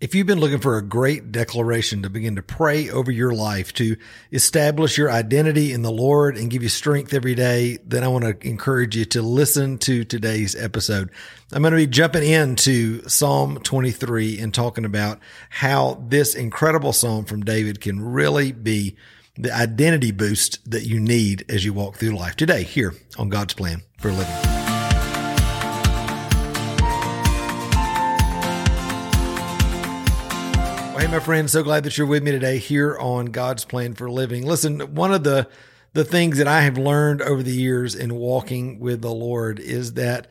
If you've been looking for a great declaration to begin to pray over your life, to establish your identity in the Lord and give you strength every day, then I want to encourage you to listen to today's episode. I'm going to be jumping into Psalm 23 and talking about how this incredible psalm from David can really be the identity boost that you need as you walk through life today here on God's Plan for Living. Hey, my friend, so glad that you're with me today here on God's Plan for Living. Listen, one of the the things that I have learned over the years in walking with the Lord is that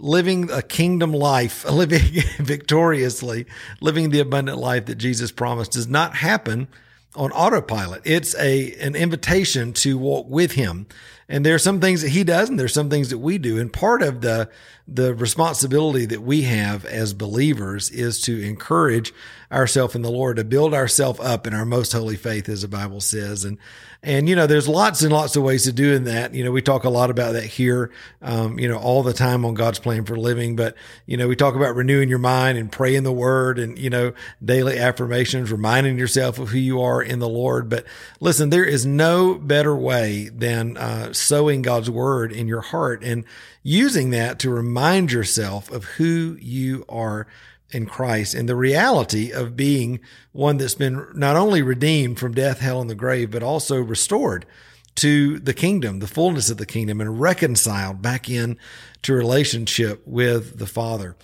living a kingdom life, living victoriously, living the abundant life that Jesus promised does not happen on autopilot. It's a an invitation to walk with him. And there are some things that he does and there's some things that we do. And part of the the responsibility that we have as believers is to encourage ourselves in the Lord, to build ourselves up in our most holy faith, as the Bible says. And, and, you know, there's lots and lots of ways to do in that. You know, we talk a lot about that here, um, you know, all the time on God's plan for living. But, you know, we talk about renewing your mind and praying the word and, you know, daily affirmations, reminding yourself of who you are in the Lord. But listen, there is no better way than, uh, sowing God's word in your heart and using that to remind yourself of who you are in Christ and the reality of being one that's been not only redeemed from death, hell, and the grave, but also restored to the kingdom, the fullness of the kingdom, and reconciled back in to relationship with the Father.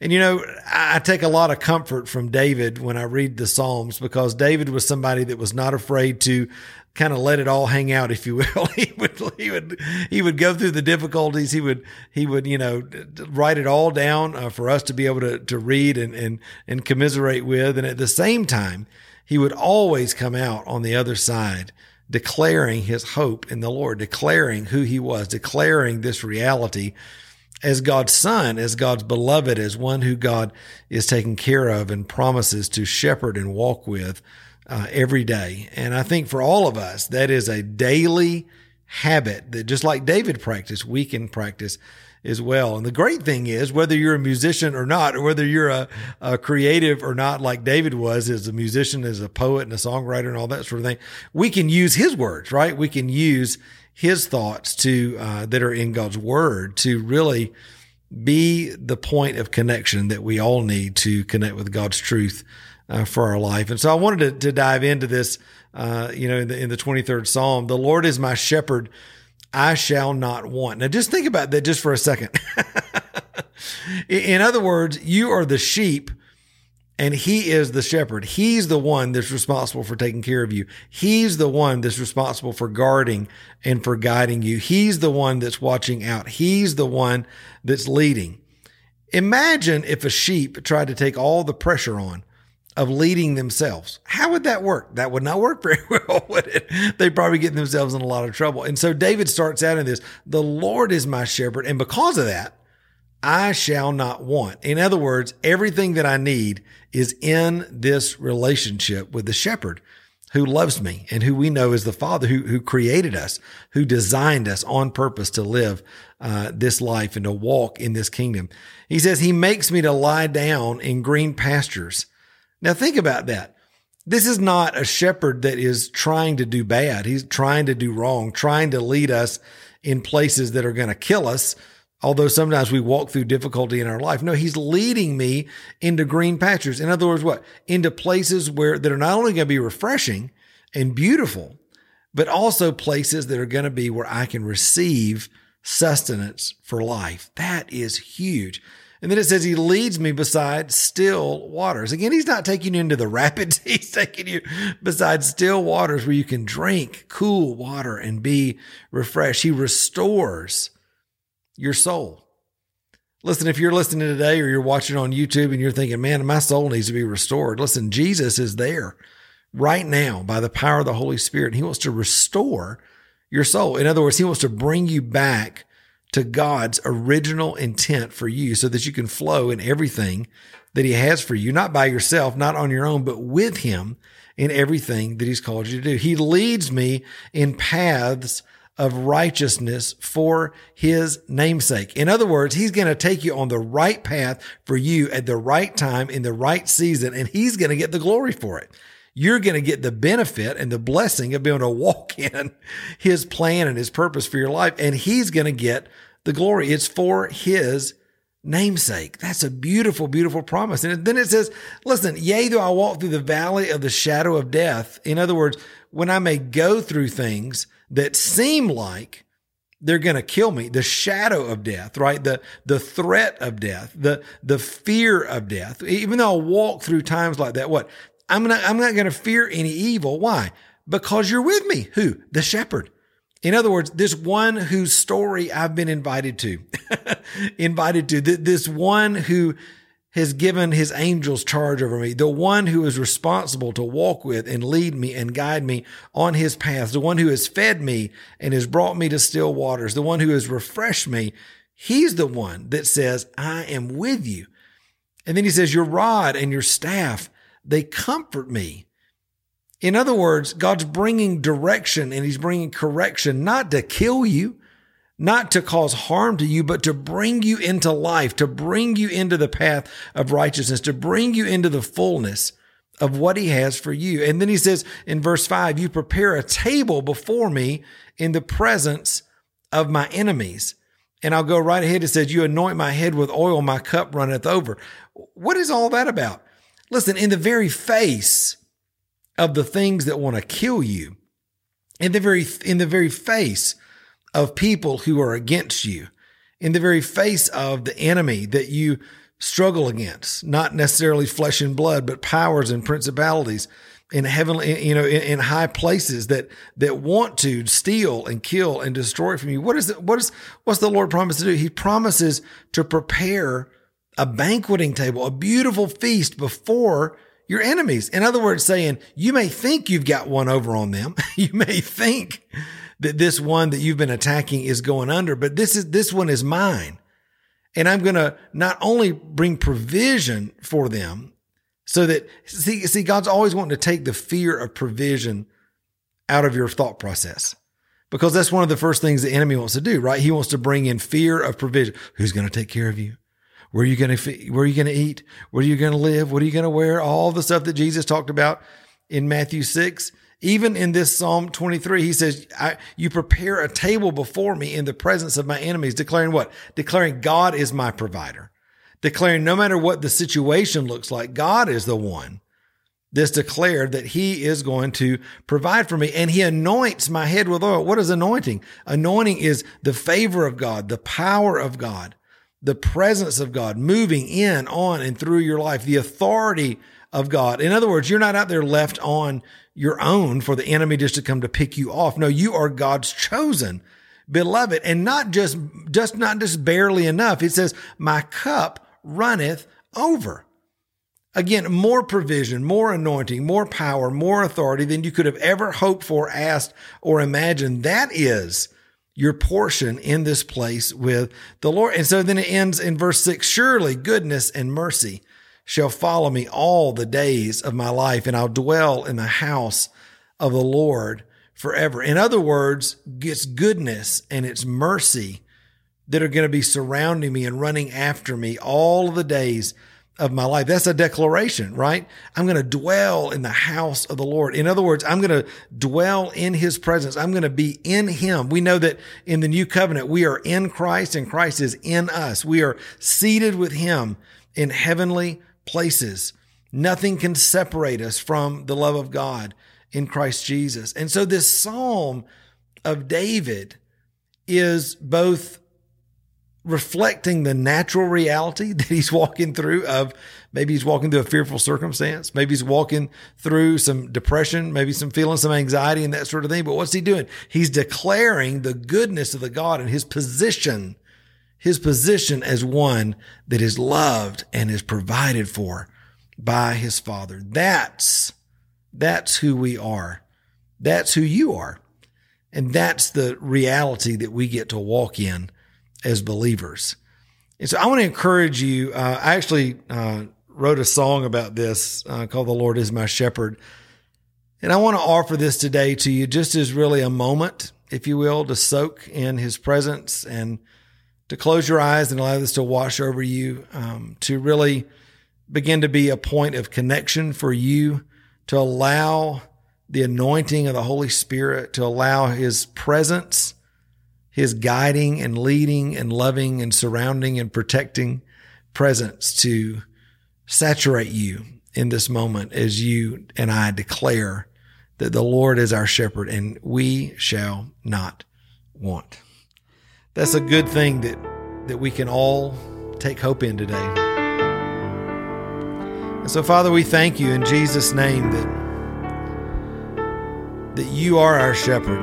And you know, I take a lot of comfort from David when I read the Psalms because David was somebody that was not afraid to kind of let it all hang out, if you will. he would, he would, he would go through the difficulties. He would, he would, you know, write it all down uh, for us to be able to, to read and, and, and commiserate with. And at the same time, he would always come out on the other side declaring his hope in the Lord, declaring who he was, declaring this reality as God's son, as God's beloved, as one who God is taking care of and promises to shepherd and walk with uh, every day. And I think for all of us, that is a daily habit that just like David practiced, we can practice as well. And the great thing is, whether you're a musician or not, or whether you're a, a, creative or not, like David was as a musician, as a poet and a songwriter and all that sort of thing, we can use his words, right? We can use his thoughts to, uh, that are in God's word to really be the point of connection that we all need to connect with God's truth uh, for our life. And so I wanted to, to dive into this, uh, you know, in the, in the 23rd Psalm, the Lord is my shepherd. I shall not want. Now just think about that just for a second. in other words, you are the sheep and he is the shepherd. He's the one that's responsible for taking care of you. He's the one that's responsible for guarding and for guiding you. He's the one that's watching out. He's the one that's leading. Imagine if a sheep tried to take all the pressure on of leading themselves. How would that work? That would not work very well, would it? They'd probably get themselves in a lot of trouble. And so David starts out in this, the Lord is my shepherd. And because of that, I shall not want. In other words, everything that I need is in this relationship with the shepherd who loves me and who we know is the father who, who created us, who designed us on purpose to live uh, this life and to walk in this kingdom. He says, he makes me to lie down in green pastures. Now think about that. This is not a shepherd that is trying to do bad. He's trying to do wrong, trying to lead us in places that are going to kill us. Although sometimes we walk through difficulty in our life. No, he's leading me into green pastures. In other words, what? Into places where that are not only going to be refreshing and beautiful, but also places that are going to be where I can receive sustenance for life. That is huge. And then it says he leads me beside still waters. Again, he's not taking you into the rapids. He's taking you beside still waters where you can drink cool water and be refreshed. He restores your soul. Listen, if you're listening today or you're watching on YouTube and you're thinking, man, my soul needs to be restored. Listen, Jesus is there right now by the power of the Holy Spirit. He wants to restore your soul. In other words, he wants to bring you back to God's original intent for you so that you can flow in everything that He has for you, not by yourself, not on your own, but with Him in everything that He's called you to do. He leads me in paths of righteousness for his namesake. In other words, he's going to take you on the right path for you at the right time in the right season, and he's going to get the glory for it. You're going to get the benefit and the blessing of being able to walk in his plan and his purpose for your life, and he's going to get the glory. It's for his namesake. That's a beautiful, beautiful promise. And then it says, listen, yea, though I walk through the valley of the shadow of death. In other words, when I may go through things, that seem like they're going to kill me. The shadow of death right? The the threat of death the the fear of death. Even though i walk through times like that what? I'm not i'm not going to fear any evil. Why? Because you're with me. Who? The shepherd. In other words this one whose story i've been invited to invited to this one who has given his angels charge over me, the one who is responsible to walk with and lead me and guide me on his path, the one who has fed me and has brought me to still waters, the one who has refreshed me. He's the one that says, I am with you. And then he says, Your rod and your staff, they comfort me. In other words, God's bringing direction and he's bringing correction, not to kill you, not to cause harm to you, but to bring you into life, to bring you into the path of righteousness, to bring you into the fullness of what he has for you. And then he says in verse five, you prepare a table before me in the presence of my enemies. And I'll go right ahead. It says, you anoint my head with oil, my cup runneth over. What is all that about? Listen, in the very face of the things that want to kill you, in the very, in the very face of people who are against you, in the very face of the enemy that you struggle against, not necessarily flesh and blood, but powers and principalities in heavenly, you know, in, in, high places that that want to steal and kill and destroy from you. What is it? What is what's the Lord promise to do? He promises to prepare a banqueting table, a beautiful feast before your enemies. In other words, saying you may think you've got one over on them. you may think that this one that you've been attacking is going under, but this is, this one is mine. And I'm going to not only bring provision for them so that, see, see, God's always wanting to take the fear of provision out of your thought process because that's one of the first things the enemy wants to do, right? He wants to bring in fear of provision. Who's going to take care of you? Where are you going to, where are you going to eat? Where are you going to live? What are you going to wear? All the stuff that Jesus talked about in Matthew 6. Even in this Psalm 23, he says, You prepare a table before me in the presence of my enemies, declaring what? Declaring God is my provider. Declaring no matter what the situation looks like, God is the one that's declared that he is going to provide for me. And he anoints my head with oil. What is anointing? Anointing is the favor of God, the power of God, the presence of God moving in, on, and through your life, the authority of God. In other words, you're not out there left on your own for the enemy just to come to pick you off. No, you are God's chosen beloved and not just, just not just barely enough. It says, my cup runneth over. Again, more provision, more anointing, more power, more authority than you could have ever hoped for, asked, or imagined. That is your portion in this place with the Lord. And so then it ends in verse six, surely goodness and mercy shall follow me all the days of my life, and I'll dwell in the house of the Lord forever. In other words, it's goodness and it's mercy that are going to be surrounding me and running after me all the days of my life. That's a declaration, right? I'm going to dwell in the house of the Lord. In other words, I'm going to dwell in his presence. I'm going to be in him. We know that in the new covenant, we are in Christ and Christ is in us. We are seated with him in heavenly places. Nothing can separate us from the love of God in Christ Jesus. And so this psalm of David is both reflecting the natural reality that he's walking through of maybe he's walking through a fearful circumstance maybe he's walking through some depression maybe some feeling some anxiety and that sort of thing but what's he doing he's declaring the goodness of the god and his position his position as one that is loved and is provided for by his father. That's, that's who we are. That's who you are. And that's the reality that we get to walk in as believers. And so I want to encourage you. Uh, I actually uh, wrote a song about this uh, called The Lord is My Shepherd. And I want to offer this today to you just as really a moment if you will, to soak in his presence and to close your eyes and allow this to wash over you, um, to really begin to be a point of connection for you, to allow the anointing of the Holy Spirit, to allow his presence, his guiding and leading and loving and surrounding and protecting presence to saturate you in this moment as you and I declare that the Lord is our shepherd and we shall not want. That's a good thing that, that we can all take hope in today. And so, Father, we thank you in Jesus' name that, that you are our shepherd.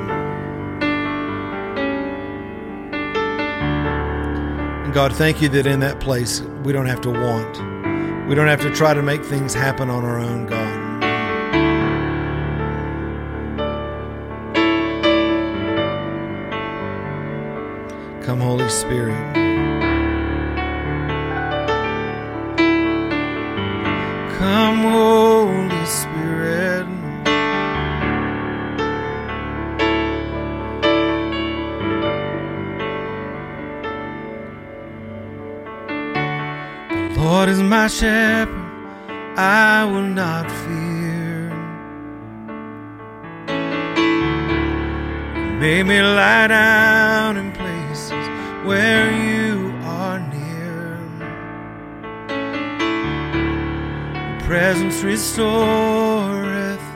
And God, thank you that in that place we don't have to want. We don't have to try to make things happen on our own, God. Holy Spirit. Come, Holy Spirit. The Lord is my shepherd, I will not fear. He made me lie down in places where you are near. Your presence restoreth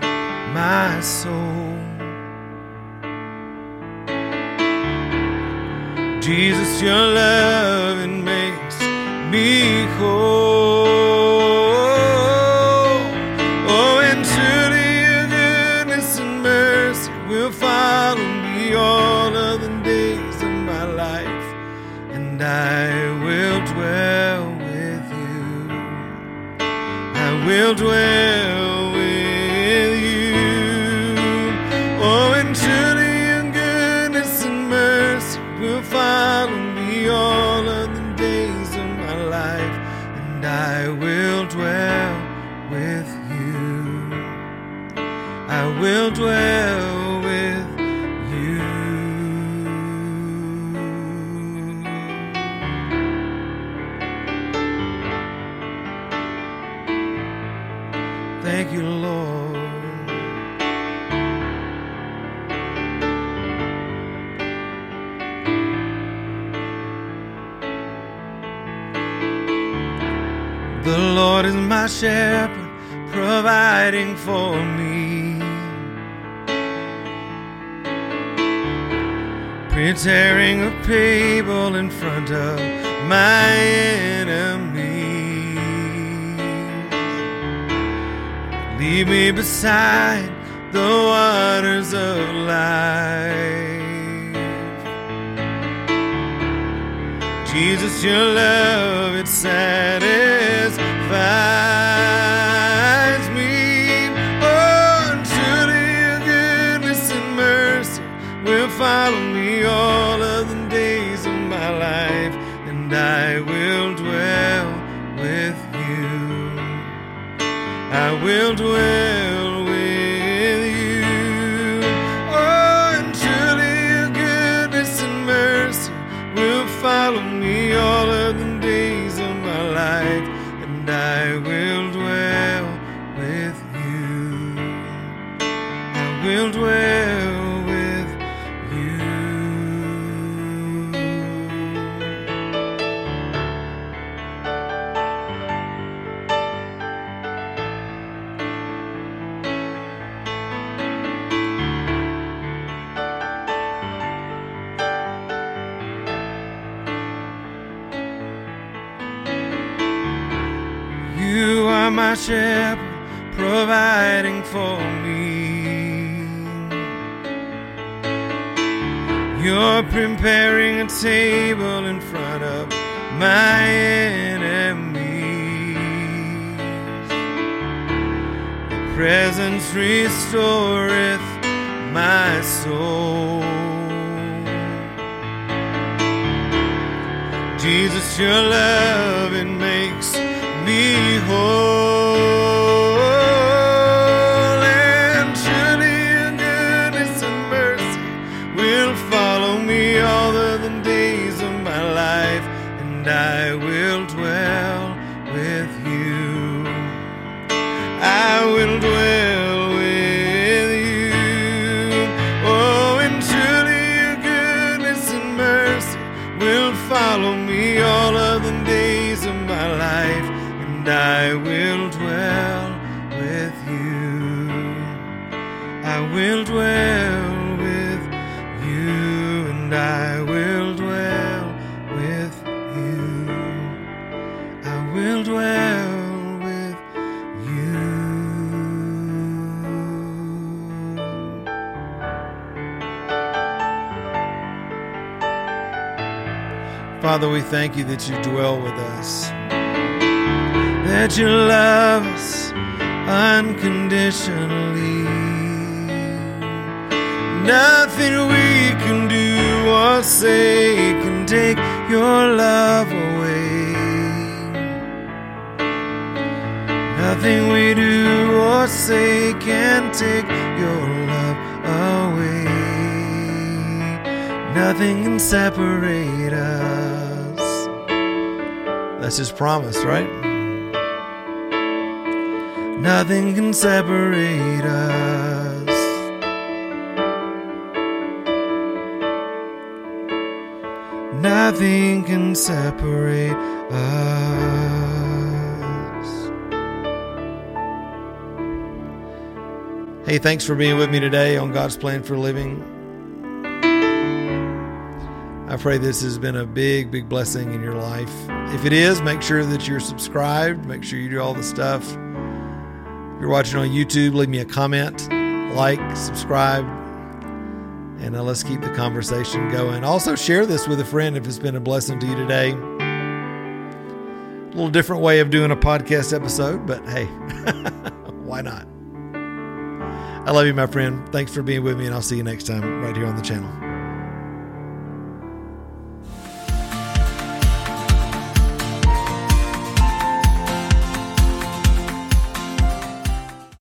my soul. Jesus, your love makes me whole. I will dwell with you. I will dwell with you. Oh, and surely your goodness and mercy will follow me all of the days of my life, and I will dwell with you. I will dwell Thank you, Lord. The Lord is my shepherd, providing for me. Preparing a table in front of my enemies. Lead me beside the waters of life. Jesus, your love, it satisfies I will dwell are my shepherd, providing for me. You're preparing a table in front of my enemies. Your presence restoreth my soul. Jesus, your love, it makes me whole. Follow me all of the days of my life, and I will dwell with you. I will dwell Father, we thank you that you dwell with us, that you love us unconditionally. Nothing we can do or say can take your love away. Nothing we do or say can take your love away. Nothing can separate us. That's his promise, right? Nothing can separate us. Nothing can separate us. Hey, thanks for being with me today on God's Plan for Living. I pray this has been a big, big blessing in your life. If it is, make sure that you're subscribed. Make sure you do all the stuff. If you're watching on YouTube, leave me a comment, like, subscribe, and uh, let's keep the conversation going. Also, share this with a friend if it's been a blessing to you today. A little different way of doing a podcast episode, but hey, why not? I love you, my friend. Thanks for being with me, and I'll see you next time right here on the channel.